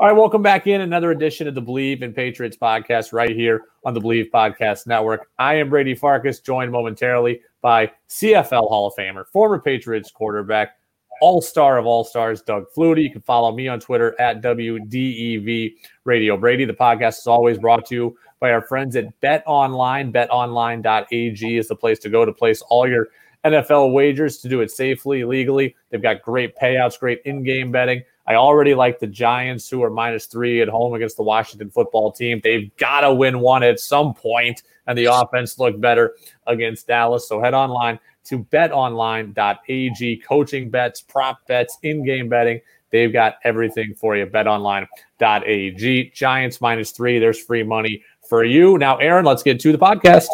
All right, welcome back in another edition of the Bleav in Patriots podcast right here on the Bleav Podcast Network. I am Brady Farkas, joined momentarily by CFL Hall of Famer, former Patriots quarterback, all star of all stars, Doug Flutie. You can follow me on Twitter at WDEV Radio Brady. The podcast is always brought to you by our friends at Bet Online. BetOnline.ag is the place to go to place all your NFL wagers to do it safely, legally. They've got great payouts, great in game betting. I already like the Giants, who are minus three at home against the Washington football team. They've got to win one at some point, and the offense looked better against Dallas. So head online to betonline.ag. Coaching bets, prop bets, in game betting. They've got everything for you. BetOnline.ag. Giants minus three. There's free money for you. Now, Aaron, let's get to the podcast.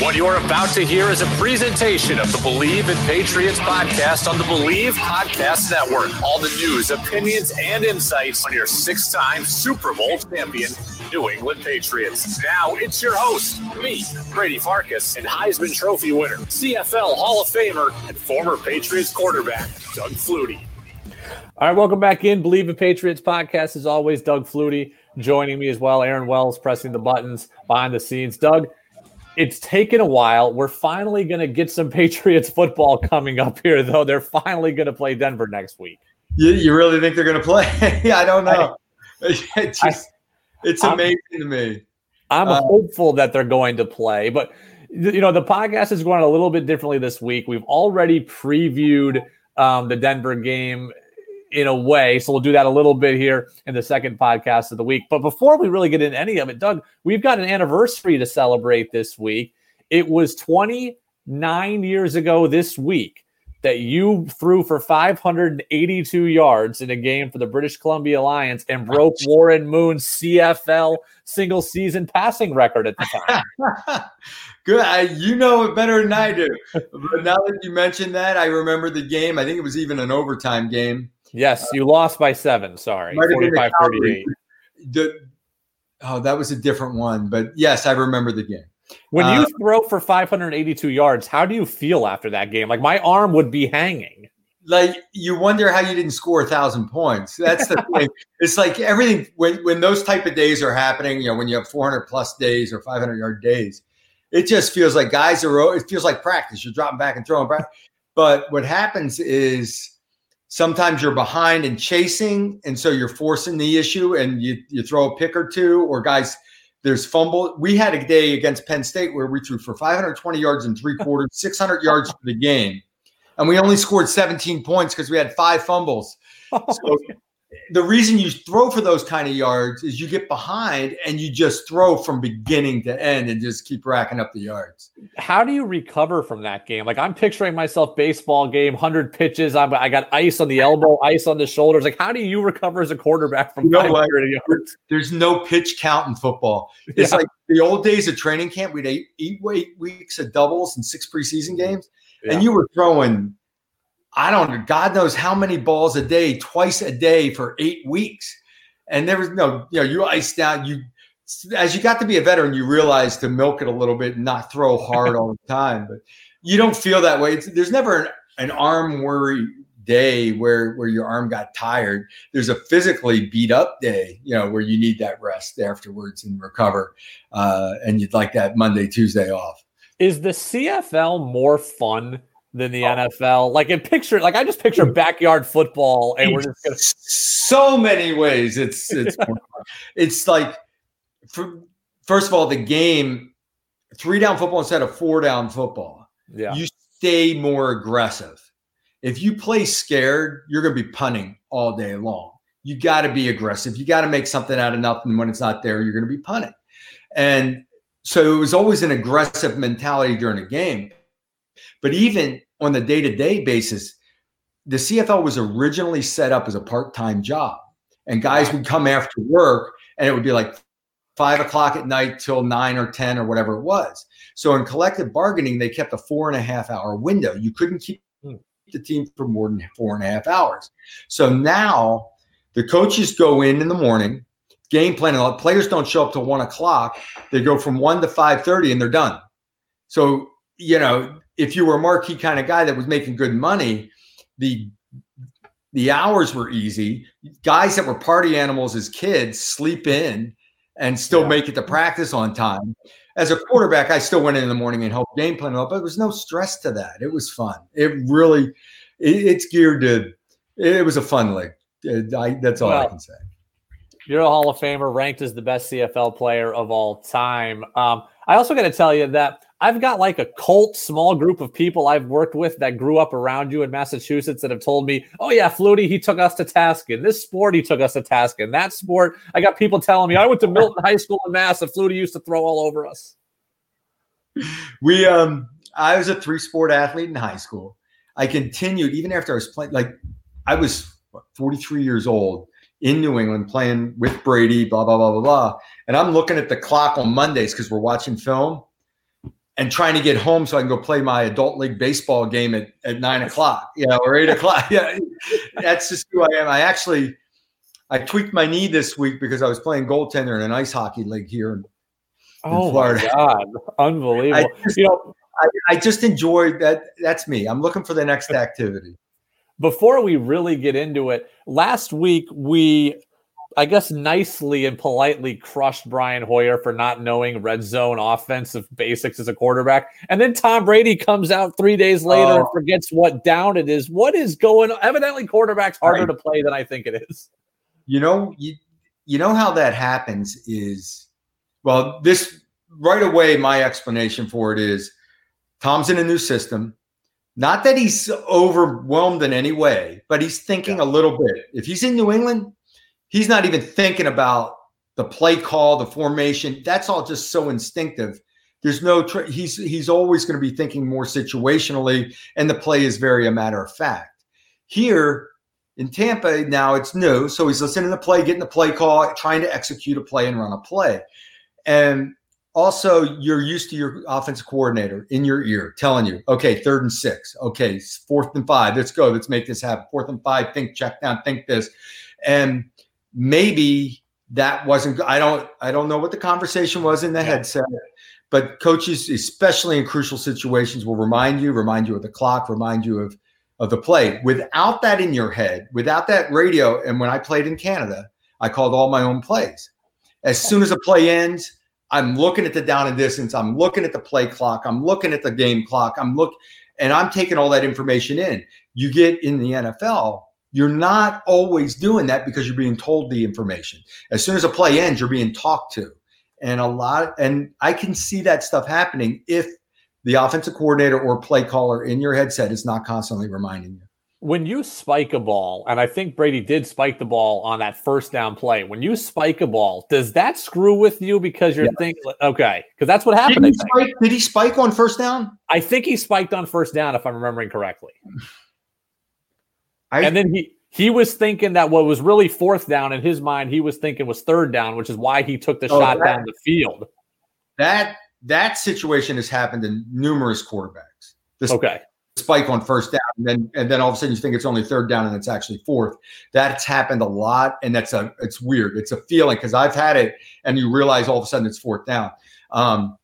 What you're about to hear is a presentation of the Bleav in Patriots podcast on the Bleav Podcast Network. All the news, opinions, and insights on your six time Super Bowl champion, New England Patriots. Now it's your host, me, Brady Farkas, and Heisman Trophy winner, CFL Hall of Famer, and former Patriots quarterback, Doug Flutie. All right, welcome back in. Bleav in Patriots podcast. As always, Doug Flutie joining me as well. Aaron Wells pressing the buttons behind the scenes. Doug, it's taken a while. We're finally going to get some Patriots football coming up here, though. They're finally going to play Denver next week. You, you really think they're going to play? I don't know. It just, it's amazing I'm, to me. I'm uh, hopeful that they're going to play, but you know the podcast is going a little bit differently this week. We've already previewed um, the Denver game in a way. So we'll do that a little bit here in the second podcast of the week. But before we really get into any of it, Doug, we've got an anniversary to celebrate this week. It was 29 years ago this week that you threw for 582 yards in a game for the British Columbia Lions and broke Warren Moon's CFL single season passing record at the time. Good. I, you know it better than I do. But now that you mentioned that, I remember the game. I think it was even an overtime game. Yes, you lost by seven. Sorry, 45 38. The, oh, that was a different one. But yes, I remember the game. When you uh, throw for 582 yards, how do you feel after that game? Like my arm would be hanging. Like you wonder how you didn't score a thousand points. That's the thing. It's like everything when when those type of days are happening. You know, when you have 400 plus days or 500 yard days, it just feels like guys are. It feels like practice. You're dropping back and throwing back. But what happens is sometimes you're behind and chasing, and so you're forcing the issue, and you you throw a pick or two, or guys. There's fumble. We had a day against Penn State where we threw for 520 yards in three quarters, 600 yards for the game, and we only scored 17 points because we had five fumbles. So the reason you throw for those kind of yards is you get behind and you just throw from beginning to end and just keep racking up the yards. How do you recover from that game? Like I'm picturing myself baseball game, 100 pitches. I'm, I got ice on the elbow, ice on the shoulders. Like how do you recover as a quarterback from you know yards? There's no pitch count in football. It's yeah. like the old days of training camp. We'd eight, eight weeks of doubles and six preseason games. Yeah. And you were throwing I don't know. God knows how many balls a day, twice a day for eight weeks. And there was no, you know, you iced out, you as you got to be a veteran, you realize to milk it a little bit and not throw hard all the time. But you don't feel that way. It's, there's never an, an arm worry day where where your arm got tired. There's a physically beat up day, you know, where you need that rest afterwards and recover, uh, and you'd like that Monday, Tuesday off. Is the CFL more fun than the oh. NFL. Like in picture, like I just picture backyard football, and we're just gonna so many ways. It's it's it's like for, first of all, the game three down football instead of four down football. Yeah, you stay more aggressive. If you play scared, you're going to be punting all day long. You got to be aggressive. You got to make something out of nothing. When it's not there, you're going to be punting. And so it was always an aggressive mentality during the game. But even on the day to day basis, the CFL was originally set up as a part time job. And guys would come after work and it would be like five o'clock at night till nine or 10 or whatever it was. So in collective bargaining, they kept a four and a half hour window. You couldn't keep hmm. the team for more than four and a half hours. So now the coaches go in in the morning, game plan. Players don't show up till one o'clock. They go from one to five thirty, and they're done. So you know if you were a marquee kind of guy that was making good money, the the hours were easy. Guys that were party animals as kids sleep in and still yeah. make it to practice on time. As a quarterback, I still went in, in the morning and helped game plan, but there was no stress to that. It was fun. It really, it, it's geared to. It was a fun league. I, that's all well, I can say. You're a Hall of Famer, ranked as the best CFL player of all time. Um, I also got to tell you that I've got like a cult small group of people I've worked with that grew up around you in Massachusetts that have told me, oh, yeah, Flutie, he took us to task. In this sport, he took us to task. In that sport, I got people telling me, I went to Milton High School in Mass and Flutie used to throw all over us. We, um, I was a three sport athlete in high school. I continued even after I was playing, like, I was what, 43 years old in New England playing with Brady, blah, blah, blah, blah, blah. And I'm looking at the clock on Mondays because we're watching film and trying to get home so I can go play my adult league baseball game at, at nine o'clock, you know, or eight o'clock. Yeah, that's just who I am. I actually I tweaked my knee this week because I was playing goaltender in an ice hockey league here in, oh Florida. my god, unbelievable! I just, you know, I, I just enjoyed that. That's me. I'm looking for the next activity. Before we really get into it, last week we I guess nicely and politely crushed Brian Hoyer for not knowing red zone offensive basics as a quarterback. And then Tom Brady comes out three days later and oh. forgets what down it is. What is going on? Evidently, quarterback's harder right. to play than I think it is. You know, you, you know how that happens is well, this right away, my explanation for it is Tom's in a new system. Not that he's overwhelmed in any way, but he's thinking yeah. a little bit. If he's in New England, he's not even thinking about the play call, the formation. That's all just so instinctive. There's no he's he's always going to be thinking more situationally, and the play is very a matter of fact. Here in Tampa, now it's new, so he's listening to the play, getting the play call, trying to execute a play and run a play, and also you're used to your offensive coordinator in your ear telling you, okay, third and six, okay, fourth and five, let's go, let's make this happen. Fourth and five, think check down, think this, and maybe that wasn't I don't I don't know what the conversation was in the headset, but coaches, especially in crucial situations, will remind you, remind you of the clock, remind you of of the play. Without that in your head, without that radio, and when I played in Canada, I called all my own plays. As soon as a play ends, I'm looking at the down and distance, I'm looking at the play clock, I'm looking at the game clock, I'm look and I'm taking all that information in. You get in the NFL, you're not always doing that because you're being told the information. As soon as a play ends, you're being talked to. And a lot, and I can see that stuff happening if the offensive coordinator or play caller in your headset is not constantly reminding you. When you spike a ball, and I think Brady did spike the ball on that first down play. When you spike a ball, does that screw with you because you're thinking, okay, because that's what happened? Did he, spike, did he spike on first down? I think he spiked on first down, if I'm remembering correctly. I, and then he he was thinking that what was really fourth down in his mind, he was thinking was third down, which is why he took the oh, shot that, down the field. That that situation has happened in numerous quarterbacks. This okay. Spike on first down, and then and then all of a sudden you think it's only third down and it's actually fourth. That's happened a lot, and that's a it's weird. It's a feeling because I've had it, and you realize all of a sudden it's fourth down. Um,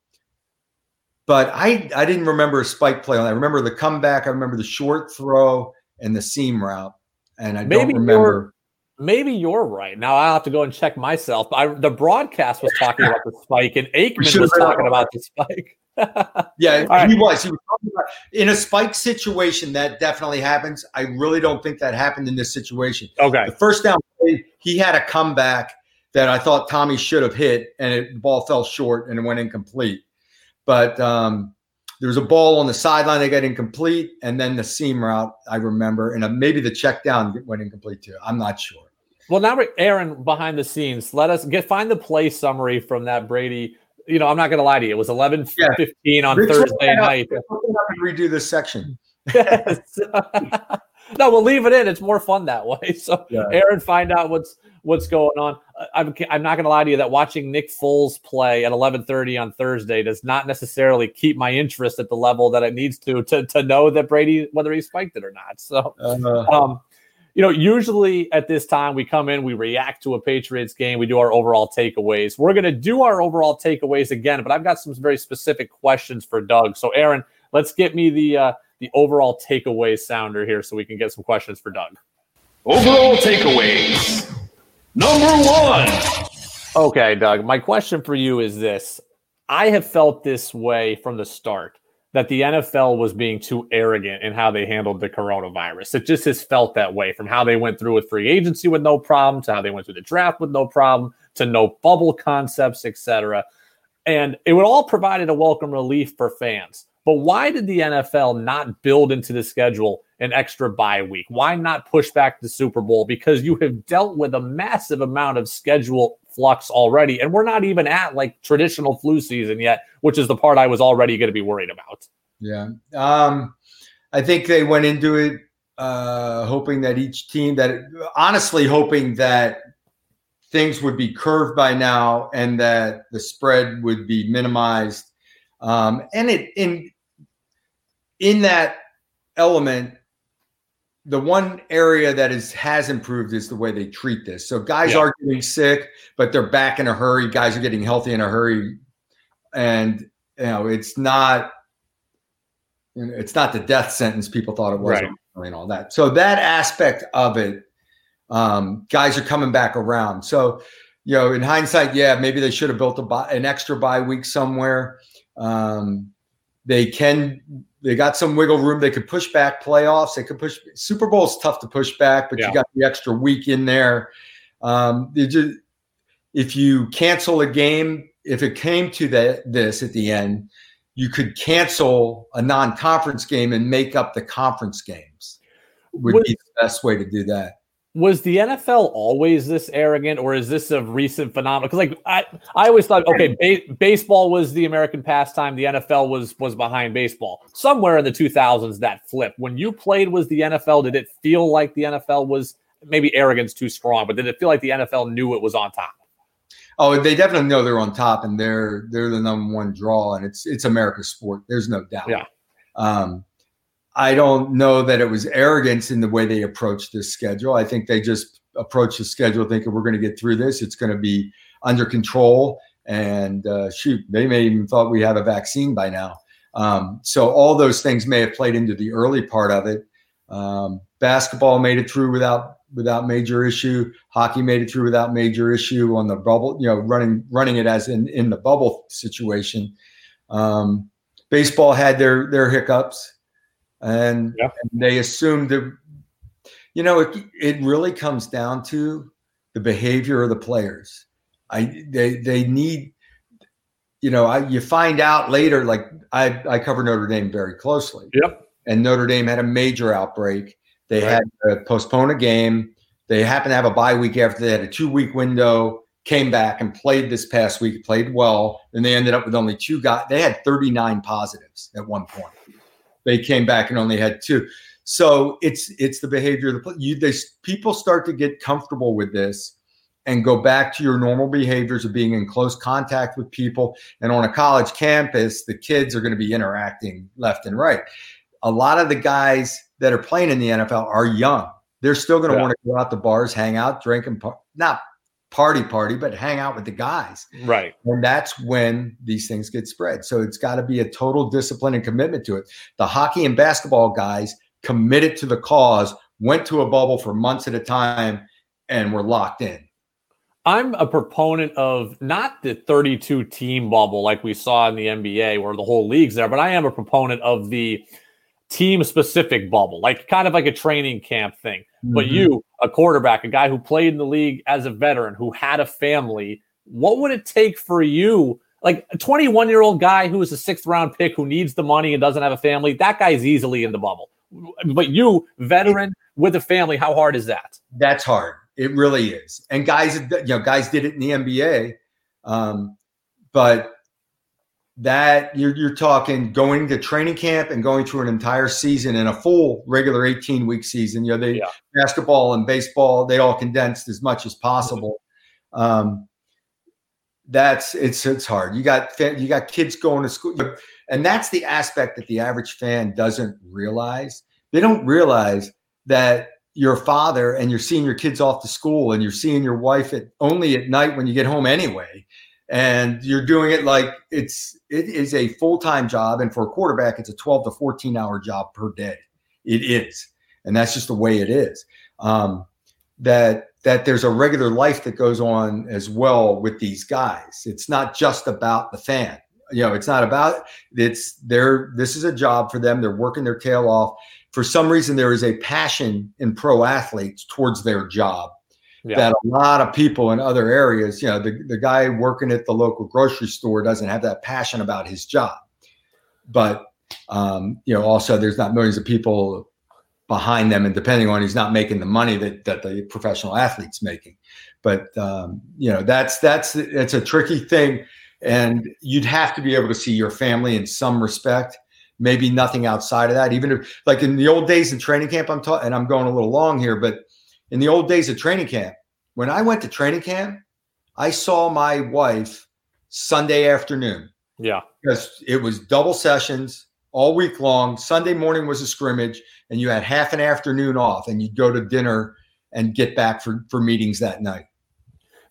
but I I didn't remember a spike play on that. I remember the comeback. I remember the short throw and the seam route. And I maybe don't remember. Maybe you're right. Now I'll have to go and check myself. I, the broadcast was talking about the spike, and Aikman was talking about the spike. yeah, right. he was. He was talking about in a spike situation that definitely happens. I really don't think that happened in this situation. Okay, the first down play, he had a comeback that I thought Tommy should have hit, and it, the ball fell short and it went incomplete. But um, there was a ball on the sideline that got incomplete, and then the seam route I remember, and uh, maybe the check down went incomplete too. I'm not sure. Well, now we're Aaron behind the scenes, let us get find the play summary from that Brady. You know, I'm not going to lie to you. It was 11 yeah. 15 on Rich Thursday night. Redo this section. yes. no, we'll leave it in. It's more fun that way. So, yeah. Aaron, find out what's what's going on. I'm, I'm not going to lie to you that watching Nick Foles play at 11:30 on Thursday does not necessarily keep my interest at the level that it needs to to, to know that Brady whether he spiked it or not. So, uh-huh. um, you know, usually at this time we come in, we react to a Patriots game, we do our overall takeaways. We're going to do our overall takeaways again, but I've got some very specific questions for Doug. So, Aaron, let's get me the uh, the overall takeaway sounder here so we can get some questions for Doug. Overall takeaways. Number one. Okay, Doug, my question for you is this. I have felt this way from the start that the NFL was being too arrogant in how they handled the coronavirus. It just has felt that way from how they went through with free agency with no problem to how they went through the draft with no problem to no bubble concepts, etc. And it would all provided a welcome relief for fans. But why did the NFL not build into the schedule an extra bye week? Why not push back the Super Bowl? Because you have dealt with a massive amount of schedule flux already. And we're not even at like traditional flu season yet, which is the part I was already going to be worried about. Yeah. Um, I think they went into it uh, hoping that each team, that honestly, hoping that things would be curved by now and that the spread would be minimized. Um, and it in in that element, the one area that is has improved is the way they treat this. So guys yeah. are getting sick, but they're back in a hurry. Guys are getting healthy in a hurry, and you know it's not it's not the death sentence people thought it was, right. and all that. So that aspect of it, um, guys are coming back around. So you know, in hindsight, yeah, maybe they should have built a an extra bye week somewhere. Um, they can they got some wiggle room. They could push back playoffs. They could push Super Bowl is tough to push back, but yeah. you got the extra week in there. Um, just, if you cancel a game, if it came to that this at the end, you could cancel a non-conference game and make up the conference games. Would be the best way to do that was the NFL always this arrogant, or is this a recent phenomenon? Because like I, I always thought, okay, ba- baseball was the American pastime, the NFL was was behind baseball. Somewhere in the 2000s, that flipped. When you played, was the NFL? Did it feel like the NFL was maybe arrogance too strong, but did it feel like the NFL knew it was on top? Oh, they definitely know they're on top, and they're they're the number one draw, and it's it's America's sport. There's no doubt. Yeah. Um, I don't know that it was arrogance in the way they approached this schedule. I think they just approached the schedule thinking we're going to get through this. It's going to be under control. And uh, shoot, they may even thought we have a vaccine by now. Um, so all those things may have played into the early part of it. Um, basketball made it through without without major issue. Hockey made it through without major issue on the bubble. You know, running running it as in in the bubble situation. Um, baseball had their their hiccups and, yeah. and they assumed that you know it, it really comes down to the behavior of the players. I they they need you know I, you find out later like i i cover notre dame very closely. Yep. And notre dame had a major outbreak. They right. had to postpone a game. They happened to have a bye week after they had a two week window came back and played this past week played well and they ended up with only two guys they had 39 positives at one point they came back and only had two. So it's it's the behavior of the you they people start to get comfortable with this and go back to your normal behaviors of being in close contact with people. And on a college campus, the kids are going to be interacting left and right. A lot of the guys that are playing in the NFL are young. They're still going to yeah. want to go out to bars, hang out, drink, and not party party, but hang out with the guys. Right. And that's when these things get spread. So it's got to be a total discipline and commitment to it. The hockey and basketball guys committed to the cause, went to a bubble for months at a time, and were locked in. I'm a proponent of not the 32 team bubble like we saw in the NBA where the whole league's there, but I am a proponent of the team specific bubble, like kind of like a training camp thing. Mm-hmm. But you, a quarterback, a guy who played in the league as a veteran, who had a family, what would it take for you? Like a 21 year old guy who is a sixth round pick who needs the money and doesn't have a family, that guy's easily in the bubble. But you, veteran with a family, how hard is that? That's hard. It really is. And guys, you know, guys did it in the NBA. Um, but that you're, you're talking going to training camp and going through an entire season in a full regular 18 week season. You know they yeah. basketball and baseball they all condensed as much as possible. Um, that's it's it's hard. You got you got kids going to school and that's the aspect that the average fan doesn't realize. They don't realize that your father and you're seeing your kids off to school and you're seeing your wife at only at night when you get home anyway and you're doing it like it's it is a full-time job and for a quarterback it's a 12 to 14 hour job per day it is and that's just the way it is um, that that there's a regular life that goes on as well with these guys. It's not just about the fan. You know, it's not about it's their this is a job for them. They're working their tail off. For some reason, there is a passion in pro athletes towards their job yeah. that a lot of people in other areas, you know, the, the guy working at the local grocery store doesn't have that passion about his job. But um, you know, also there's not millions of people behind them, and depending on he's not making the money that that the professional athlete's making. But um, you know, that's that's it's a tricky thing, and you'd have to be able to see your family in some respect. Maybe nothing outside of that. Even if, like in the old days in training camp, I'm talking, and I'm going a little long here, but in the old days of training camp, when I went to training camp, I saw my wife Sunday afternoon. Yeah. Because it was double sessions all week long. Sunday morning was a scrimmage, and you had half an afternoon off, and you'd go to dinner and get back for, for meetings that night.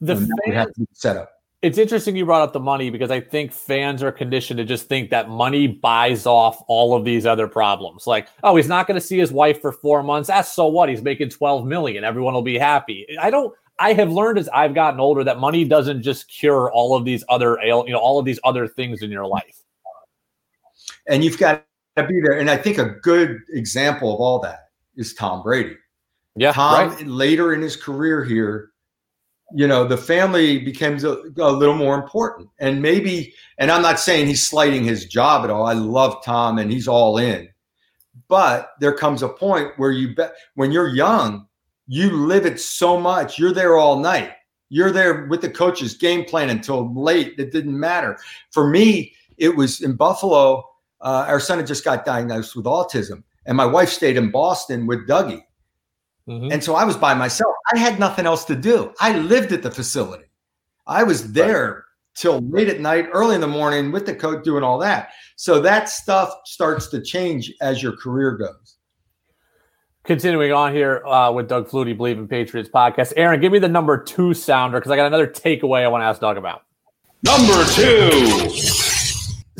The fans, set up. It's interesting you brought up the money because I think fans are conditioned to just think that money buys off all of these other problems. Like, oh, he's not going to see his wife for four months. That's so what? He's making 12 million. Everyone will be happy. I don't I have learned as I've gotten older that money doesn't just cure all of these other you know all of these other things in your life. And you've got to be there. And I think a good example of all that is Tom Brady. Yeah, Tom right. later in his career here, you know, the family becomes a, a, little more important. And maybe, and I'm not saying he's slighting his job at all. I love Tom and he's all in. But there comes a point where you bet when you're young, you live it so much. You're there all night. You're there with the coaches game plan until late. It didn't matter. For me, it was in Buffalo. Uh, our son had just got diagnosed with autism, and my wife stayed in Boston with Dougie. Mm-hmm. And so I was by myself. I had nothing else to do. I lived at the facility. I was there right. till late at night, early in the morning with the coach doing all that. So that stuff starts to change as your career goes. Continuing on here uh, with Doug Flutie, Bleav in Patriots podcast. Aaron, give me the number two sounder because I got another takeaway I want to ask Doug about. Number two.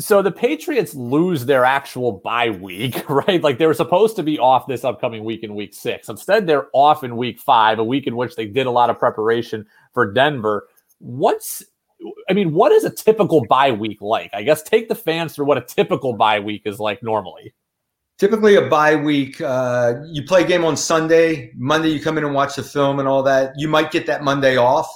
So the Patriots lose their actual bye week, right? Like they were supposed to be off this upcoming week in week six. Instead, they're off in week five, a week in which they did a lot of preparation for Denver. What's I mean, what is a typical bye week like? I guess take the fans through what a typical bye week is like normally typically a bye week. Uh, you play a game on Sunday. Monday, you come in and watch the film and all that. You might get that Monday off.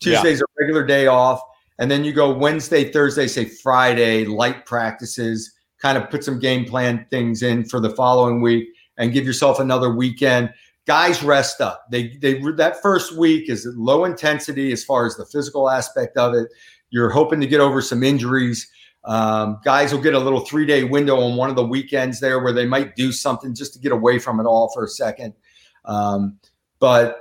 Tuesday's yeah. a regular day off. And then you go Wednesday, Thursday, say Friday, light practices, kind of put some game plan things in for the following week and give yourself another weekend. Guys rest up. They they that first week is low intensity as far as the physical aspect of it. You're hoping to get over some injuries um, guys will get a little three day window on one of the weekends there where they might do something just to get away from it all for a second. Um, but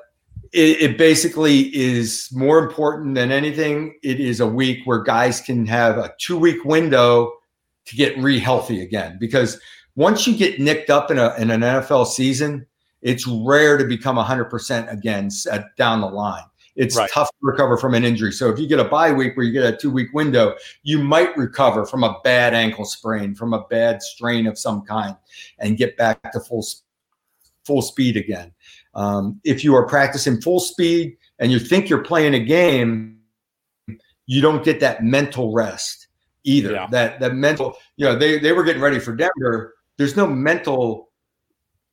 it, it, basically is more important than anything. It is a week where guys can have a two week window to get re healthy again. Because once you get nicked up in, a, in an NFL season, it's rare to become 100% again at, down the line it's right. tough to recover from an injury. So if you get a bye week where you get a two week window, you might recover from a bad ankle sprain, from a bad strain of some kind, and get back to full full speed again. Um, if you are practicing full speed and you think you're playing a game, you don't get that mental rest either. Yeah. That that mental, you know, they they were getting ready for Denver. There's no mental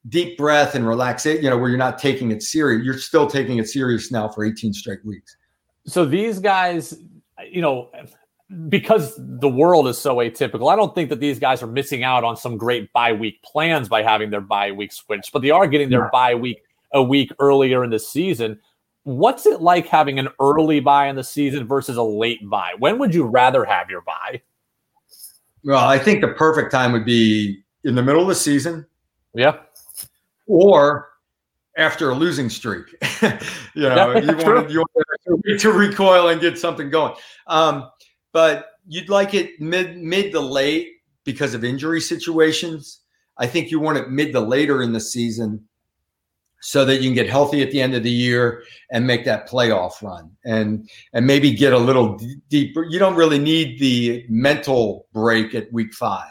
deep breath and relax it, you know, where you're not taking it serious. You're still taking it serious now for 18 straight weeks. So these guys, you know, because the world is so atypical, I don't think that these guys are missing out on some great bye week plans by having their bye week switched, but they are getting their yeah. bye week a week earlier in the season. What's it like having an early bye in the season versus a late bye? When would you rather have your bye? Well, I think the perfect time would be in the middle of the season. Yeah or after a losing streak. you know, you want, you want to recoil and get something going. Um, but you'd like it mid mid to late because of injury situations. I think you want it mid to later in the season so that you can get healthy at the end of the year and make that playoff run and and maybe get a little d- deeper. You don't really need the mental break at week 5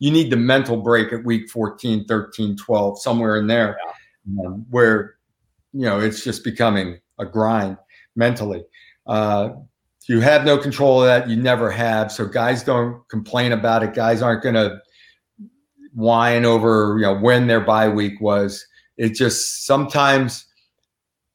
you need the mental break at week 14, 13, 12, somewhere in there, yeah. um, where you know, it's just becoming a grind mentally. Uh, you have no control of that. You never have. So guys don't complain about it. Guys aren't going to whine over, you know, when their bye week was. It just sometimes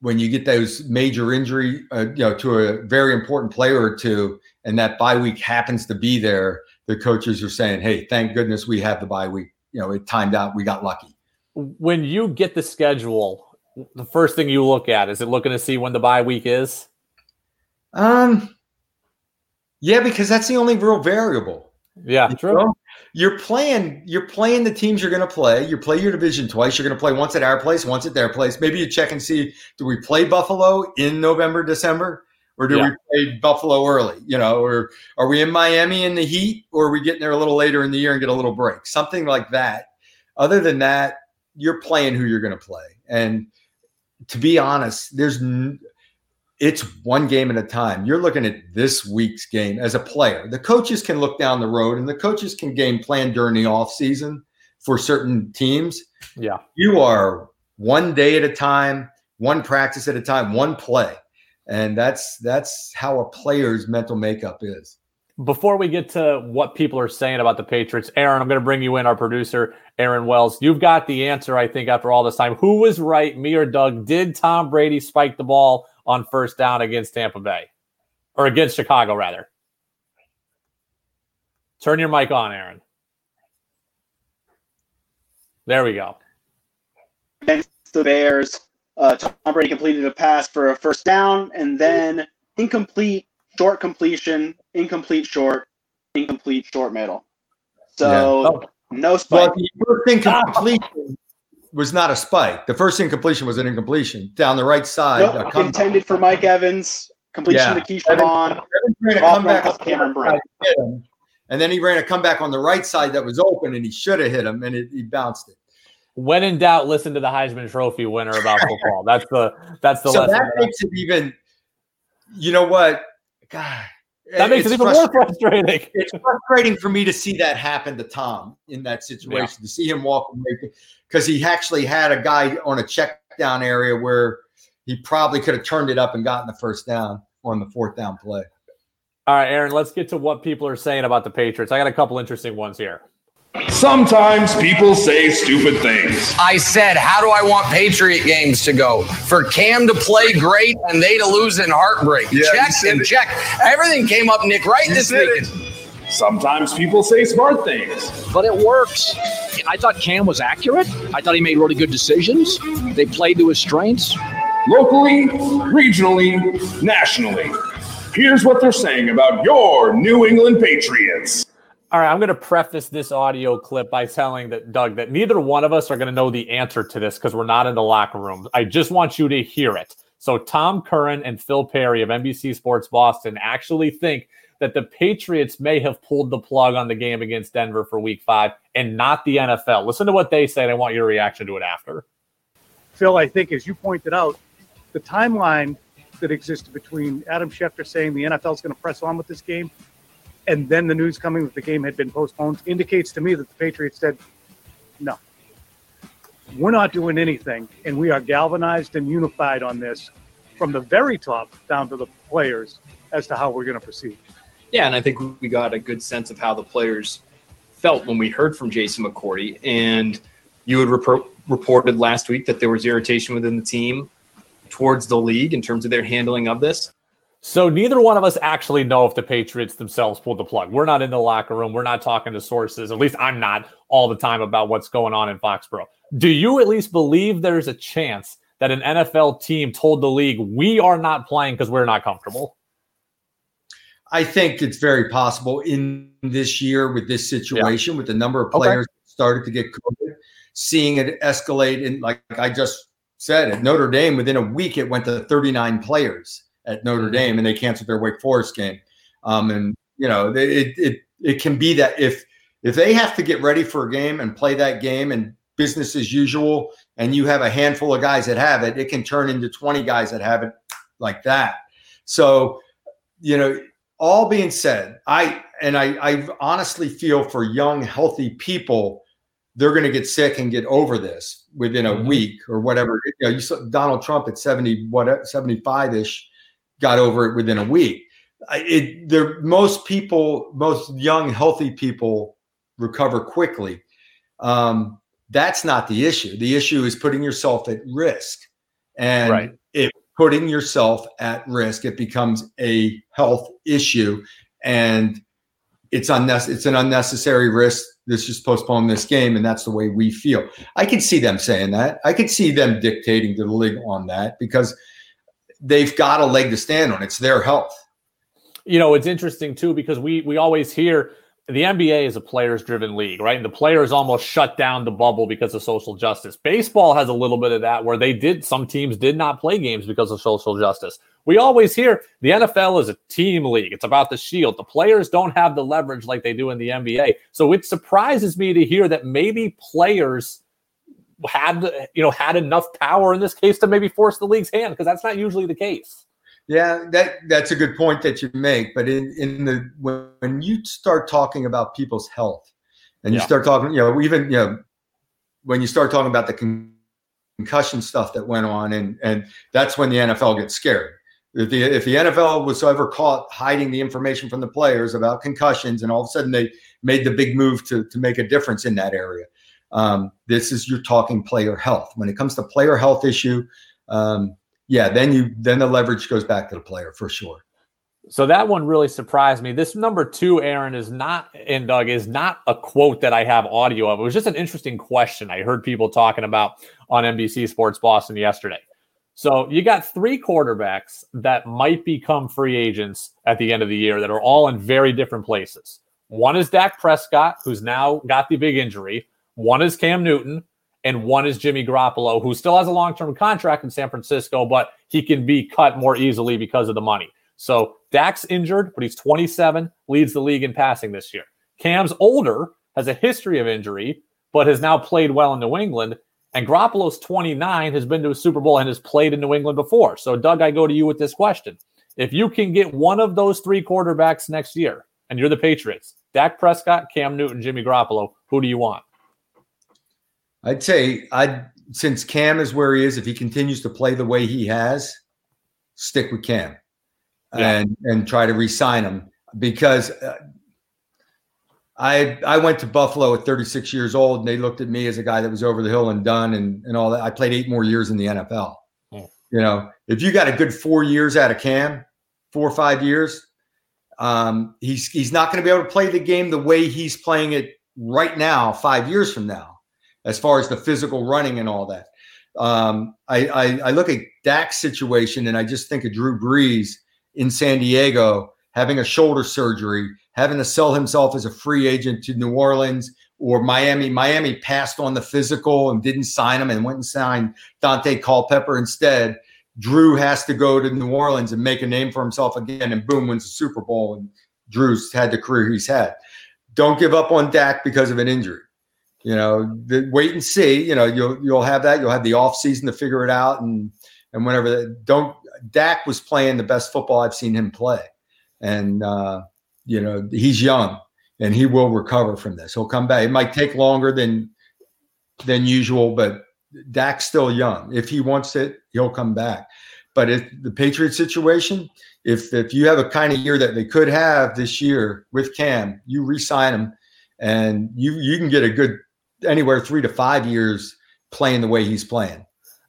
when you get those major injury, uh, you know, to a very important player or two, and that bye week happens to be there, the coaches are saying, "Hey, thank goodness we have the bye week. You know, it timed out. We got lucky." When you get the schedule, the first thing you look at is it looking to see when the bye week is? Um, yeah, because that's the only real variable. Yeah, you true. Know? You're playing. You're playing the teams you're going to play. You play your division twice. You're going to play once at our place, once at their place. Maybe you check and see: do we play Buffalo in November, December, or do yeah. we play Buffalo early? You know, or are we in Miami in the heat, or are we getting there a little later in the year and get a little break? Something like that. Other than that, you're playing who you're going to play. And to be honest, there's n- it's one game at a time. You're looking at this week's game as a player. The coaches can look down the road and the coaches can game plan during the off season for certain teams. Yeah. You are one day at a time, one practice at a time, one play. And that's that's how a player's mental makeup is. Before we get to what people are saying about the Patriots, Aaron, I'm going to bring you in, our producer, Aaron Wells. You've got the answer, I think, after all this time. Who was right, me or Doug? Did Tom Brady spike the ball on first down against Tampa Bay or against Chicago, rather. Turn your mic on, Aaron. There we go. Against the Bears, uh, Tom Brady completed a pass for a first down and then incomplete, short completion, incomplete, short, incomplete, short, middle. So yeah. oh. no spike. Well, the first incompletion was not a spike. The first incompletion was an incompletion down the right side. Nope, intended for Mike Evans. Completion yeah. to Ke'Shawn Vaughn. Cameron Brate. And then he ran a comeback on the right side that was open, and he should have hit him, and it, he bounced it. When in doubt, listen to the Heisman Trophy winner about football. That's the that's the so lesson. That makes it even. You know what? God, that makes it even more frustrating. It's frustrating for me to see that happen to Tom in that situation, yeah. to see him walk away because he actually had a guy on a check down area where he probably could have turned it up and gotten the first down on the fourth down play. All right, Aaron, let's get to what people are saying about the Patriots. I got a couple interesting ones here. Sometimes people say stupid things. I said, How do I want Patriot games to go? For Cam to play great and they to lose in heartbreak. Yeah, check and it. check. Everything came up, Nick, right you this weekend. Sometimes people say smart things. But it works. I thought Cam was accurate. I thought he made really good decisions. They played to his strengths. Locally, regionally, nationally. Here's what they're saying about your New England Patriots. All right, I'm going to preface this audio clip by telling that Doug that neither one of us are going to know the answer to this because we're not in the locker room. I just want you to hear it. So Tom Curran and Phil Perry of NBC Sports Boston actually think that the Patriots may have pulled the plug on the game against Denver for Week Five and not the NFL. Listen to what they say. And I want your reaction to it after. Phil, I think as you pointed out, the timeline that existed between Adam Schefter saying the NFL is going to press on with this game and then the news coming that the game had been postponed indicates to me that the Patriots said, no, we're not doing anything. And we are galvanized and unified on this from the very top down to the players as to how we're going to proceed. Yeah, and I think we got a good sense of how the players felt when we heard from Jason McCourty. And you had rep- reported last week that there was irritation within the team towards the league in terms of their handling of this. So neither one of us actually know if the Patriots themselves pulled the plug. We're not in the locker room. We're not talking to sources. At least I'm not all the time about what's going on in Foxborough. Do you at least believe there's a chance that an NFL team told the league we are not playing because we're not comfortable? I think it's very possible in this year with this situation, yeah. with the number of players okay. started to get COVID, seeing it escalate. And like I just said, at Notre Dame, within a week, it went to 39 players at Notre. Dame, and they canceled their Wake Forest game. Um, and you know, it it it can be that if if they have to get ready for a game and play that game and business as usual, and you have a handful of guys that have it, it can turn into 20 guys that have it like that. So, you know, all being said, I and I, I honestly feel for young, healthy people they're going to get sick and get over this within a mm-hmm. week or whatever. You know, you saw Donald Trump at 70, what 75 ish got over it within a week. It, there, most people, most young, healthy people recover quickly. Um, that's not the issue. The issue is putting yourself at risk. And right. if putting yourself at risk, it becomes a health issue. And it's unnecessary. It's an unnecessary risk. Let's just postpone this game, and that's the way we feel. I could see them saying that. I could see them dictating to the league on that because they've got a leg to stand on. It's their health. You know, it's interesting too because we we always hear the NBA is a players driven league, right? And the players almost shut down the bubble because of social justice. Baseball has a little bit of that where they did, some teams did not play games because of social justice. We always hear the NFL is a team league. It's about the shield. The players don't have the leverage like they do in the NBA. So it surprises me to hear that maybe players had, you know, had enough power in this case to maybe force the league's hand because that's not usually the case. Yeah, that that's a good point that you make. But in in the when, when you start talking about people's health, and you yeah. start talking, you know, even you know, when you start talking about the concussion stuff that went on, and and that's when the NFL gets scared. If the if the NFL was ever caught hiding the information from the players about concussions, and all of a sudden they made the big move to to make a difference in that area, um, this is you're talking player health. When it comes to player health issue, um, yeah, then you then the leverage goes back to the player for sure. So that one really surprised me. This number two, Aaron, is not and Doug is not a quote that I have audio of. It was just an interesting question I heard people talking about on NBC Sports Boston yesterday. So you got three quarterbacks that might become free agents at the end of the year that are all in very different places. One is Dak Prescott, who's now got the big injury. One is Cam Newton, and one is Jimmy Garoppolo, who still has a long term contract in San Francisco, but he can be cut more easily because of the money. So Dak's injured, but he's 27, leads the league in passing this year. Cam's older, has a history of injury, but has now played well in New England. And Garoppolo's 29, has been to a Super Bowl and has played in New England before. So, Doug, I go to you with this question. If you can get one of those three quarterbacks next year, and you're the Patriots, Dak Prescott, Cam Newton, Jimmy Garoppolo, who do you want? I'd say I since Cam is where he is, if he continues to play the way he has, stick with Cam yeah. and and try to re-sign him because uh, I I went to Buffalo at 36 years old and they looked at me as a guy that was over the hill and done and and all that. I played eight more years in the NFL. You know, if you got a good four years out of Cam, four or five years, um, he's he's not going to be able to play the game the way he's playing it right now. Five years from now as far as the physical running and all that. Um, I, I, I look at Dak's situation and I just think of Drew Brees in San Diego having a shoulder surgery, having to sell himself as a free agent to New Orleans or Miami. Miami passed on the physical and didn't sign him and went and signed Daunte Culpepper instead. Drew has to go to New Orleans and make a name for himself again, and boom, wins the Super Bowl. And Drew's had the career he's had. Don't give up on Dak because of an injury. You know, wait and see. You know, you'll you'll have that. You'll have the off season to figure it out, and and whenever don't Dak was playing the best football I've seen him play, and uh, you know he's young and he will recover from this. He'll come back. It might take longer than than usual, but Dak's still young. If he wants it, he'll come back. But if the Patriot situation, if if you have a kind of year that they could have this year with Cam, you re-sign him, and you you can get a good anywhere three to five years playing the way he's playing.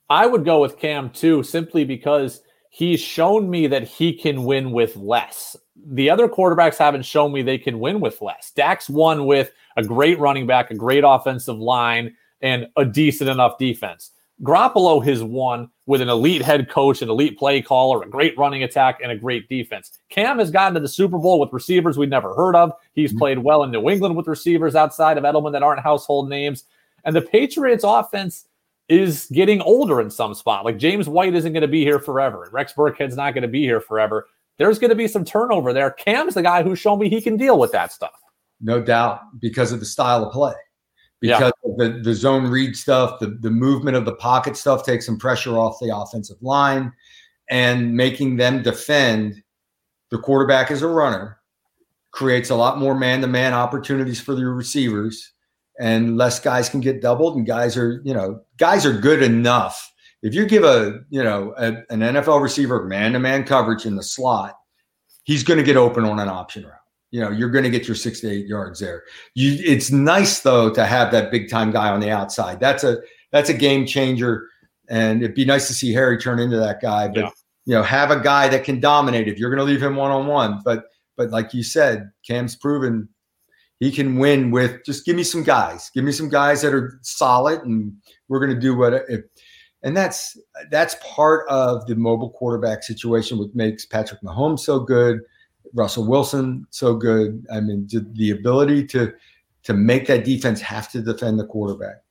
I would go with Cam too, simply because he's shown me that he can win with less. The other quarterbacks haven't shown me they can win with less. Dak's won with a great running back, a great offensive line, and a decent enough defense. Garoppolo has won with an elite head coach, an elite play caller, a great running attack, and a great defense. Cam has gotten to the Super Bowl with receivers we'd never heard of. He's mm-hmm. played well in New England with receivers outside of Edelman that aren't household names. And the Patriots offense is getting older in some spot. Like James White isn't going to be here forever. Rex Burkhead's not going to be here forever. There's going to be some turnover there. Cam's the guy who's shown me he can deal with that stuff. No doubt because of the style of play because yeah. the, the zone read stuff, the, the movement of the pocket stuff takes some pressure off the offensive line and making them defend the quarterback as a runner creates a lot more man to man opportunities for the receivers. and less guys can get doubled, and guys are you know guys are good enough. If you give a you know a, an NFL receiver man to man coverage in the slot, he's going to get open on an option route. You know, you're going to get your six to eight yards there. You, it's nice though to have that big time guy on the outside. That's a that's a game changer, and it'd be nice to see Harry turn into that guy. But yeah. you know, have a guy that can dominate if you're going to leave him one on one. But but like you said, Cam's proven he can win with just give me some guys, give me some guys that are solid, and we're going to do what if. And that's that's part of the mobile quarterback situation, which makes Patrick Mahomes so good Russell Wilson so good. I mean, the ability to to make that defense have to defend the quarterback.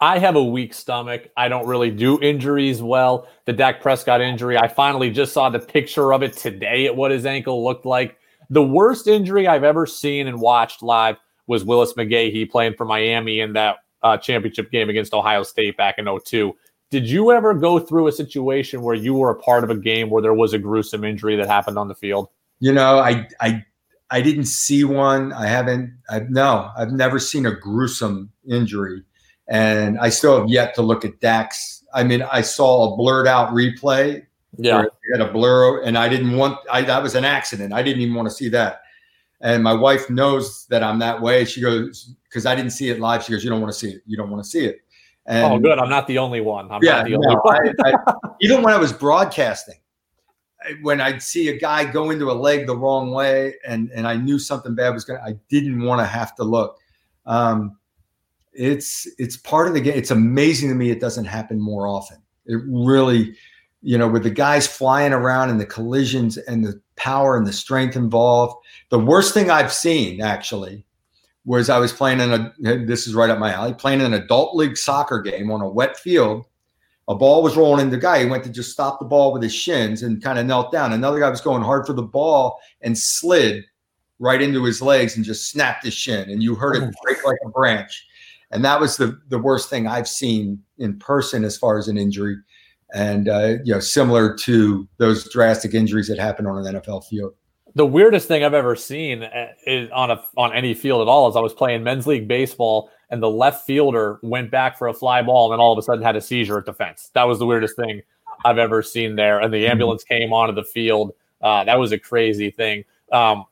I have a weak stomach. I don't really do injuries well. The Dak Prescott injury, I finally just saw the picture of it today at what his ankle looked like. The worst injury I've ever seen and watched live was Willis McGahee playing for Miami in that uh, championship game against Ohio State back in 02. Did you ever go through a situation where you were a part of a game where there was a gruesome injury that happened on the field? You know, I I I didn't see one. I haven't. I no. I've never seen a gruesome injury, and I still have yet to look at Dak's. I mean, I saw a blurred out replay. Yeah, had a blur, and I didn't want. I that was an accident. I didn't even want to see that. And my wife knows that I'm that way. She goes because I didn't see it live. She goes, "You don't want to see it. You don't want to see it." Oh, and, oh, good. I'm not the only one. I'm yeah, no, I, I, even when I was broadcasting, when I'd see a guy go into a leg the wrong way and and I knew something bad was going to I didn't want to have to look. Um, it's it's part of the game. It's amazing to me it doesn't happen more often. It really, you know, with the guys flying around and the collisions and the power and the strength involved. The worst thing I've seen actually was I was playing in a this is right up my alley, playing an adult league soccer game on a wet field a ball was rolling in the guy. He went to just stop the ball with his shins and kind of knelt down. Another guy was going hard for the ball and slid right into his legs and just snapped his shin. And you heard it break like a branch. And that was the the worst thing I've seen in person as far as an injury. And uh, you know, similar to those drastic injuries that happen on an NFL field the weirdest thing I've ever seen uh, is on a on any field at all is I was playing men's league baseball and the left fielder went back for a fly ball and then all of a sudden had a seizure at the fence. That was the weirdest thing I've ever seen there. And the mm-hmm. ambulance came onto the field. Uh, that was a crazy thing. Um,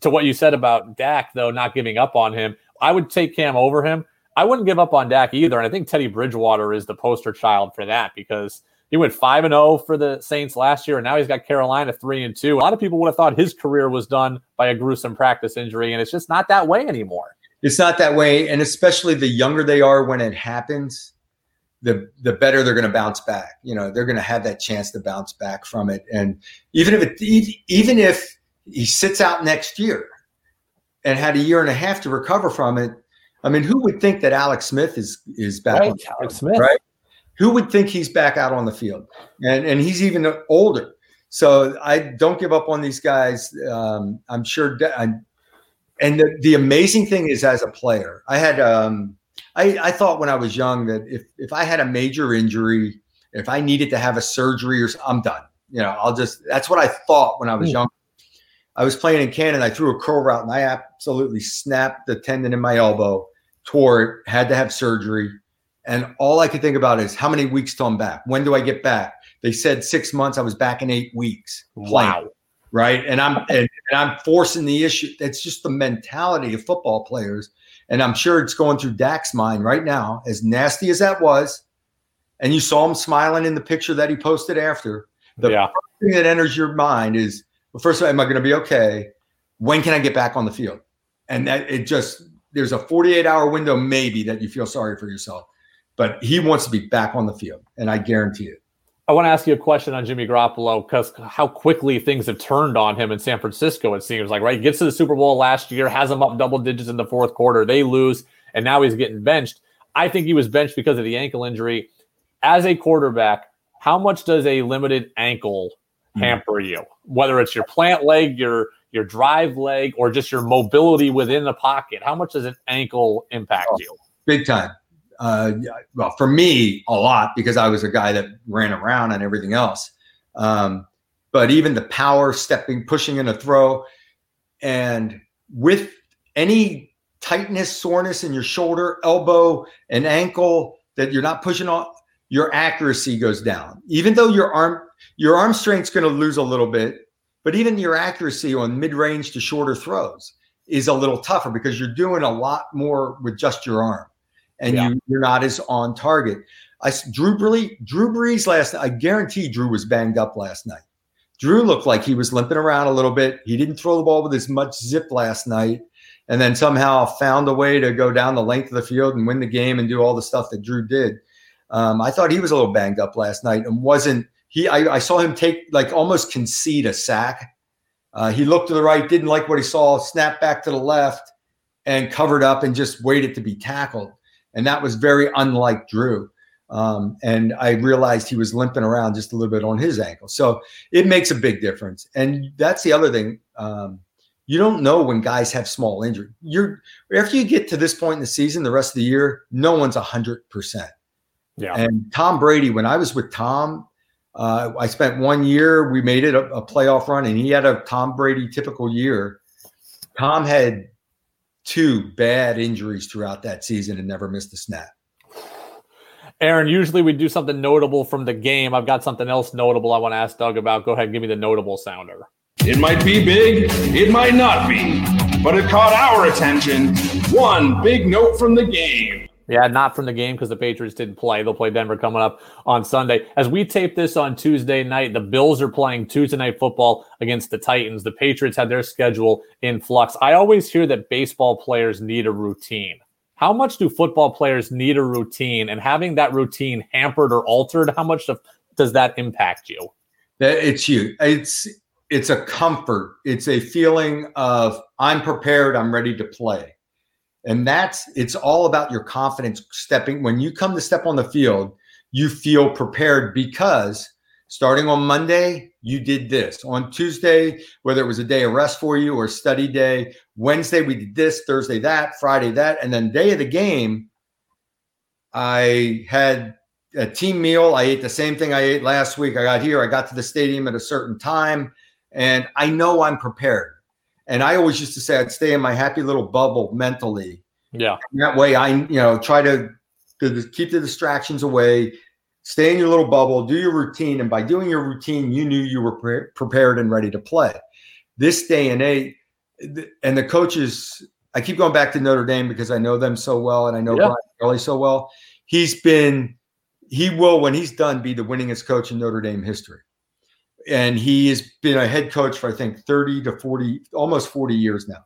to what you said about Dak, though, not giving up on him, I would take Cam over him. I wouldn't give up on Dak either. And I think Teddy Bridgewater is the poster child for that because he went 5 and 0 for the Saints last year and now he's got Carolina 3 and 2. A lot of people would have thought his career was done by a gruesome practice injury and it's just not that way anymore it's not that way and especially the younger they are when it happens the the better they're going to bounce back. You know they're going to have that chance to bounce back from it. And even if it even if he sits out next year and had a year and a half to recover from it i mean who would think that alex smith is is back right, alex smith. right? Who would think he's back out on the field? And and he's even older. So i don't give up on these guys. Um, i'm sure de- and the, the amazing thing is as a player i had um I, I thought when i was young that if if i had a major injury if i needed to have a surgery or i'm done. You know i'll just that's what i thought when i was mm. young. I was playing in canada. I threw a curl route and i absolutely snapped the tendon in my elbow tore it had to have surgery. And all i could think about is how many weeks till i'm back? When do i get back? They said six months. I was back in eight weeks wow right? And I'm and, and, I'm forcing the issue. It's just the mentality of football players, and I'm sure it's going through Dak's mind right now. As nasty as that was, and you saw him smiling in the picture that he posted after. The yeah. first thing that enters your mind is, well, first of all, am I going to be okay? When can I get back on the field? And that it just there's a 48 hour window maybe that you feel sorry for yourself, but he wants to be back on the field, and I guarantee it. I want to ask you a question on Jimmy Garoppolo because how quickly things have turned on him in San Francisco. It seems like right. He gets to the Super Bowl last year, has him up double digits in the fourth quarter. They lose, and now he's getting benched. I think he was benched because of the ankle injury. As a quarterback, how much does a limited ankle hmm. hamper you? Whether it's your plant leg, your your drive leg, or just your mobility within the pocket, how much does an ankle impact oh, you? Big time. Uh, well, for me, a lot because I was a guy that ran around and everything else. Um, but even the power, stepping, pushing in a throw, and with any tightness, soreness in your shoulder, elbow, and ankle that you're not pushing on, your accuracy goes down. Even though your arm your arm strength's going to lose a little bit, but even your accuracy on mid-range to shorter throws is a little tougher because you're doing a lot more with just your arm, and yeah. you, you're not as on target. I Drew Brees, Drew Brees last. Night. I guarantee Drew was banged up last night. Drew looked like he was limping around a little bit. He didn't throw the ball with as much zip last night, and then somehow found a way to go down the length of the field and win the game and do all the stuff that Drew did. Um, I thought he was a little banged up last night and wasn't. He I, I saw him take like almost concede a sack. Uh, he looked to the right, didn't like what he saw, snapped back to the left, and covered up and just waited to be tackled. And that was very unlike Drew. Um, and I realized he was limping around just a little bit on his ankle. So it makes a big difference. And that's the other thing. Um, you don't know when guys have small injury. You're after you get to this point in the season, the rest of the year, no one's a hundred percent. Yeah. And Tom Brady, when I was with Tom, uh, I spent one year. We made it a, a playoff run, and he had a Tom Brady typical year. Tom had two bad injuries throughout that season and never missed a snap. Aaron, usually we do something notable from the game. I've got something else notable I want to ask Doug about. Go ahead, give me the notable sounder. It might be big, it might not be, but it caught our attention. One big note from the game. Yeah, not from the game because the Patriots didn't play. They'll play Denver coming up on Sunday. As we tape this on Tuesday night, the Bills are playing Tuesday night football against the Titans. The Patriots had their schedule in flux. I always hear that baseball players need a routine. How much do football players need a routine? And having that routine hampered or altered, how much does that impact you? It's you. It's it's a comfort. It's a feeling of I'm prepared. I'm ready to play and that's it's all about your confidence stepping. When you come to step on the field, you feel prepared because starting on Monday, you did this. On Tuesday, whether it was a day of rest for you or study day, Wednesday, we did this, Thursday, that, Friday, that. And then day of the game, I had a team meal. I ate the same thing I ate last week. I got here, I got to the stadium at a certain time, and I know I'm prepared. And I always used to say I'd stay in my happy little bubble mentally. Yeah. And that way, I you know try to, to keep the distractions away, stay in your little bubble, do your routine, and by doing your routine, you knew you were pre- prepared and ready to play. This day and age, and the coaches. I keep going back to Notre Dame because I know them so well, and I know yeah. Brian Kelly so well. He's been, he will when he's done be the winningest coach in Notre Dame history and he has been a head coach for I think 30 to 40, almost 40 years now.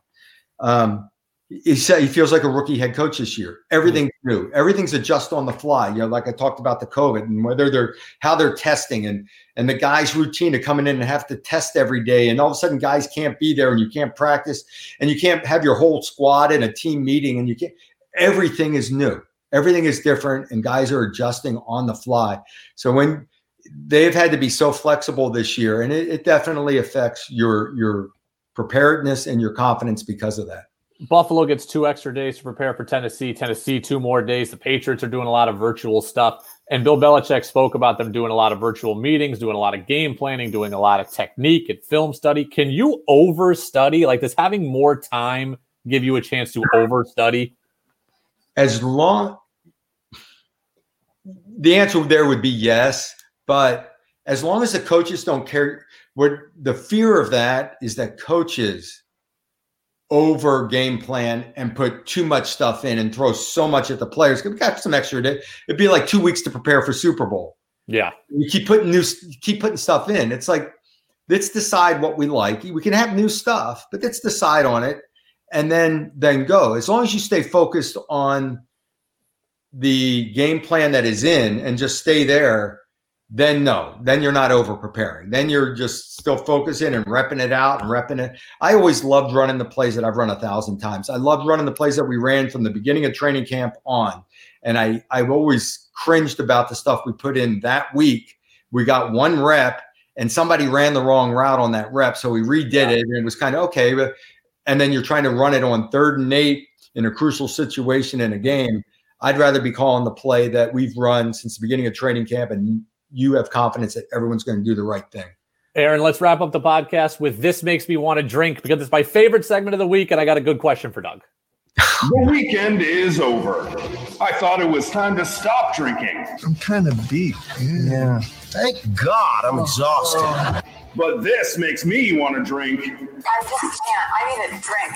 Um, he said he feels like a rookie head coach this year. Everything's new. Everything's adjust on the fly. You know, like I talked about the COVID and whether they're how they're testing and and the guys' routine to coming in and have to test every day. And all of a sudden, guys can't be there and you can't practice and you can't have your whole squad in a team meeting and you can't. Everything is new. Everything is different, and guys are adjusting on the fly. So when they've had to be so flexible this year, and it, it definitely affects your your preparedness and your confidence because of that. Buffalo gets two extra days to prepare for Tennessee. Tennessee, two more days. The Patriots are doing a lot of virtual stuff. And Bill Belichick spoke about them doing a lot of virtual meetings, doing a lot of game planning, doing a lot of technique and film study. Can you overstudy? Like, does having more time give you a chance to overstudy? As long, the answer there would be yes. But as long as the coaches don't care, what the fear of that is that coaches over game plan and put too much stuff in and throw so much at the players. We got some extra day. It'd be like two weeks to prepare for Super Bowl. Yeah, you keep putting new, keep putting stuff in. It's like let's decide what we like. We can have new stuff, but let's decide on it and then then go. As long as you stay focused on the game plan that is in and just stay there then no, then you're not over preparing. Then you're just still focusing and repping it out and repping it. I always loved running the plays that I've run a thousand times. I loved running the plays that we ran from the beginning of training camp on. And I, I've always cringed about the stuff we put in that week. We got one rep and somebody ran the wrong route on that rep. So we redid yeah. it and it was kind of okay. But, and then you're trying to run it on third and eight in a crucial situation in a game. I'd rather be calling the play that we've run since the beginning of training camp and you have confidence that everyone's going to do the right thing. Aaron, let's wrap up the podcast with This Makes Me Want to Drink because it's my favorite segment of the week, and I got a good question for Doug. The weekend is over. I thought it was time to stop drinking. I'm kind of beat. Yeah. Thank God I'm exhausted. But this makes me want to drink. I just can't. I need a drink.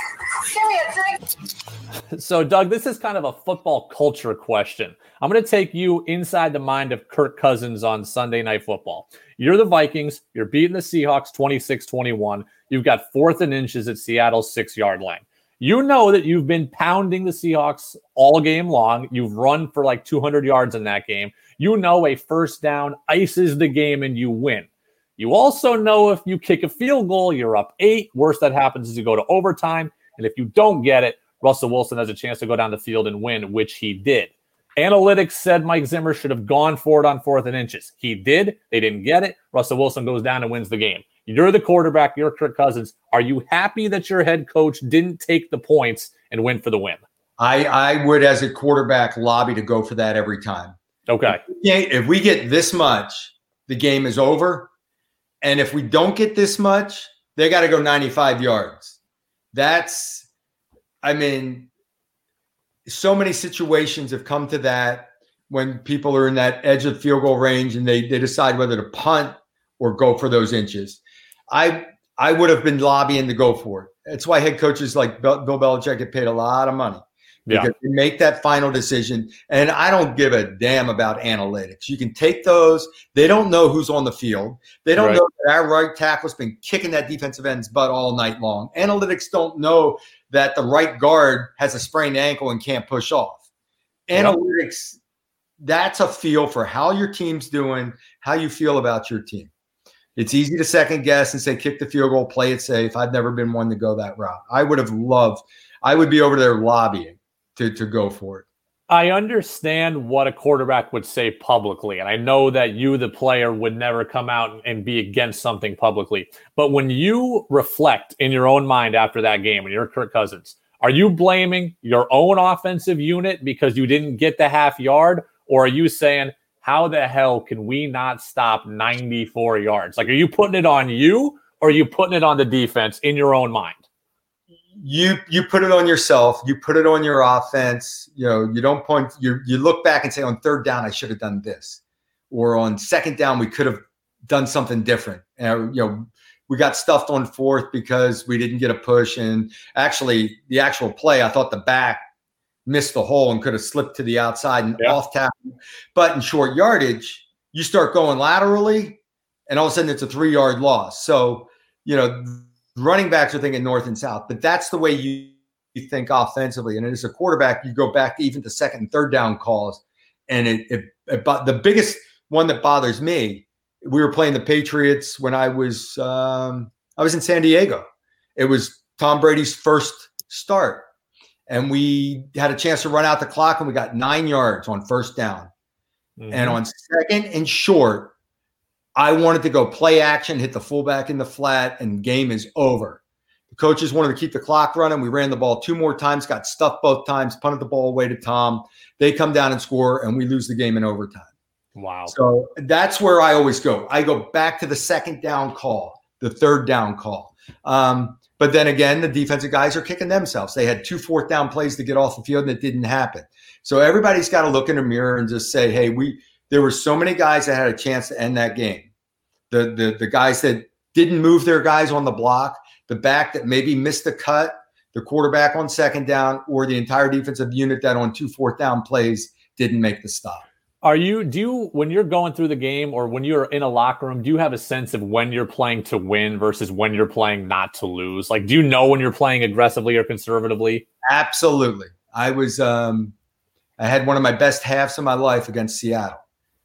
Give me a drink. So, Doug, this is kind of a football culture question. I'm going to take you inside the mind of Kirk Cousins on Sunday Night Football. You're the Vikings. You're beating the Seahawks 26 21. You've got fourth and inches at Seattle's six yard line. You know that you've been pounding the Seahawks all game long. You've run for like 200 yards in that game. You know a first down ices the game and you win. You also know if you kick a field goal, you're up eight. Worst that happens is you go to overtime. And if you don't get it, Russell Wilson has a chance to go down the field and win, which he did. Analytics said Mike Zimmer should have gone for it on fourth and inches. He did. They didn't get it. Russell Wilson goes down and wins the game. You're the quarterback. You're Kirk Cousins. Are you happy that your head coach didn't take the points and win for the win? I, I would, as a quarterback, lobby to go for that every time. Okay. If we get this much, the game is over. And if we don't get this much, they got to go 95 yards. That's, I mean, so many situations have come to that when people are in that edge of field goal range and they, they decide whether to punt or go for those inches. I I would have been lobbying to go for it. That's why head coaches like Bill Belichick get paid a lot of money because Yeah. they make that final decision. And I don't give a damn about analytics. You can take those. They don't know who's on the field. They don't Right. know that our right tackle's been kicking that defensive end's butt all night long. Analytics don't know that the right guard has a sprained ankle and can't push off. Yep. Analytics, that's a feel for how your team's doing, how you feel about your team. It's easy to second guess and say, kick the field goal, play it safe. I've never been one to go that route. I would have loved, I would be over there lobbying to, to go for it. I understand what a quarterback would say publicly, and I know that you, the player, would never come out and be against something publicly. But when you reflect in your own mind after that game, and you're Kirk Cousins, are you blaming your own offensive unit because you didn't get the half yard, or are you saying, "How the hell can we not stop 94 yards?" Like, are you putting it on you, or are you putting it on the defense in your own mind? You you put it on yourself you put it on your offense you know you don't point you you look back and say on third down i should have done this. Or on second down we could have done something different. And you know we got stuffed on fourth because we didn't get a push. And actually the actual play i thought the back missed the hole and could have slipped to the outside and Yeah. off tackle. But in short yardage you start going laterally and all of a sudden it's a three yard loss. So you know running backs are thinking north and south, but that's the way you, you think offensively. And as a quarterback, you go back even to second and third down calls. And it, it, it but the biggest one that bothers me, we were playing the Patriots when I was um, I was in San Diego. It was Tom Brady's first start, and we had a chance to run out the clock, and we got nine yards on first down. And on second and short, I wanted to go play action, hit the fullback in the flat, and game is over. The coaches wanted to keep the clock running. We ran the ball two more times, got stuffed both times, punted the ball away to Tom. They come down and score, and we lose the game in overtime. Wow. So that's where I always go. I go back to the second down call, the third down call. Um, but then again, the defensive guys are kicking themselves. They had two fourth down plays to get off the field, and it didn't happen. So everybody's got to look in the mirror and just say, "Hey, we there were so many guys that had a chance to end that game. The the the guys that didn't move their guys on the block, the back that maybe missed the cut, the quarterback on second down, or the entire defensive unit that on two fourth down plays didn't make the stop." Are you do you when you're going through the game or when you're in a locker room, do you have a sense of when you're playing to win versus when you're playing not to lose? Like do you know when you're playing aggressively or conservatively? Absolutely. I was um I had one of my best halves of my life against Seattle.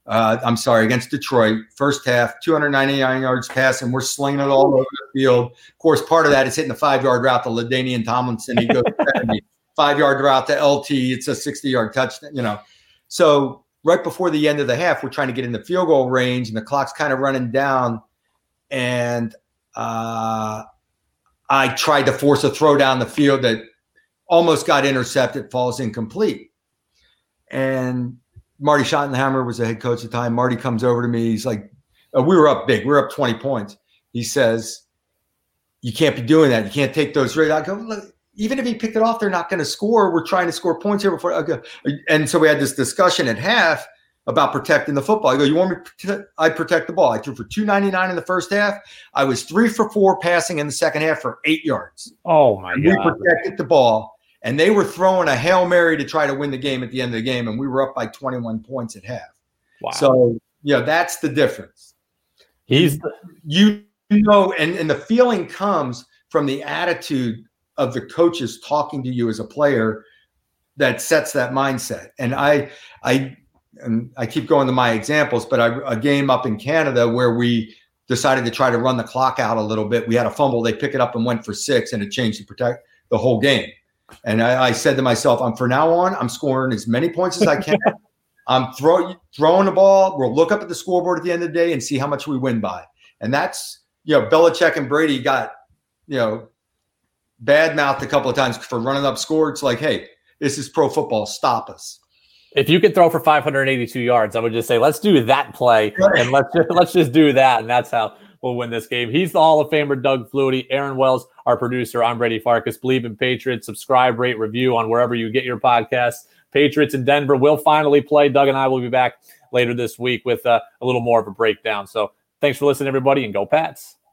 Uh, I'm sorry, against Detroit. First half, 299 yards passing. We're slinging it all over the field. Of course, part of that is hitting the five yard route to LaDainian Tomlinson. He goes 70. five yard route to LT. It's a 60 yard touchdown, you know. So right before the end of the half, we're trying to get in the field goal range, and the clock's kind of running down. And uh, I tried to force a throw down the field that almost got intercepted, falls incomplete. And Marty Schottenheimer was the head coach at the time. Marty comes over to me. He's like, uh, we were up big. We were up 20 points. He says, you can't be doing that. You can't take those risks. I go, look, even if he picked it off, they're not going to score. We're trying to score points here before. Okay. And so we had this discussion at half about protecting the football. I go, you want me? To, I protect the ball. I threw for two ninety nine in the first half. I was three for four passing in the second half for eight yards. Oh my And god! we protected the ball, and they were throwing a hail mary to try to win the game at the end of the game, and we were up by twenty one points at half. Wow. So yeah, that's the difference. He's the, You know, and and the feeling comes from the attitude of the coaches talking to you as a player that sets that mindset. And I I and I keep going to my examples, but I, a game up in Canada where we decided to try to run the clock out a little bit. We had a fumble, they pick it up and went for six, and it changed to protect the whole game. And I, I said to myself, I'm for now on, I'm scoring as many points as I can. I'm throw, throwing the ball. We'll look up at the scoreboard at the end of the day and see how much we win by. And that's, you know, Belichick and Brady got, you know, bad mouthed a couple of times for running up score. It's like, hey, this is pro football. Stop us. if you could throw for 582 yards, I would just say let's do that play and let's just, let's just do that, and that's how we'll win this game. He's the Hall of Famer, Doug Flutie, Aaron Wells, our producer. I'm Brady Farkas. Bleav in Patriots. Subscribe, rate, review on wherever you get your podcasts. Patriots in Denver will finally play. Doug and I will be back later this week with uh, a little more of a breakdown. So thanks for listening, everybody, and go Pats.